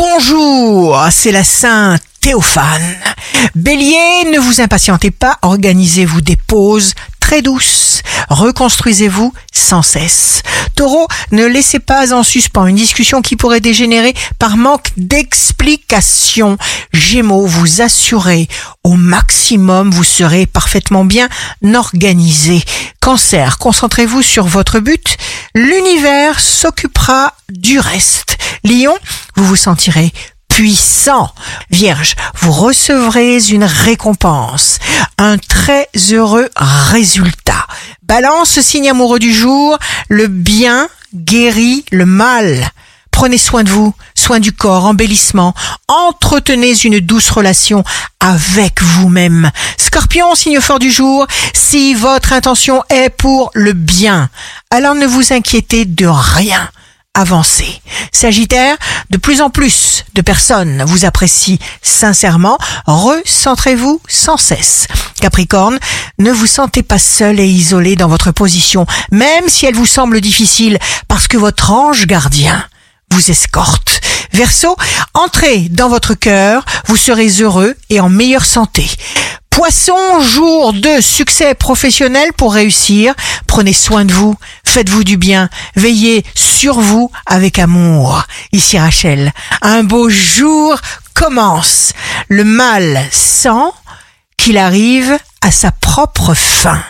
Bonjour, c'est la Sainte Théophane. Bélier, ne vous impatientez pas, organisez-vous des pauses très douces, reconstruisez-vous sans cesse. Taureau, ne laissez pas en suspens une discussion qui pourrait dégénérer par manque d'explication. Gémeaux, vous assurez au maximum, vous serez parfaitement bien organisé. Cancer, concentrez-vous sur votre but, l'univers s'occupera du reste. Lion, vous vous sentirez puissant. Vierge, vous recevrez une récompense, un très heureux résultat. Balance, signe amoureux du jour, le bien guérit le mal. Prenez soin de vous, soin du corps, embellissement. Entretenez une douce relation avec vous-même. Scorpion, signe fort du jour, si votre intention est pour le bien, alors ne vous inquiétez de rien avancer. Sagittaire, de plus en plus de personnes vous apprécient sincèrement. Recentrez-vous sans cesse. Capricorne, ne vous sentez pas seul et isolé dans votre position, même si elle vous semble difficile, parce que votre ange gardien vous escorte. Verseau, entrez dans votre cœur, vous serez heureux et en meilleure santé. Poisson, jour de succès professionnel pour réussir. Prenez soin de vous, faites-vous du bien, veillez sur vous avec amour. Ici Rachel, un beau jour commence. Le mal sent qu'il arrive à sa propre fin.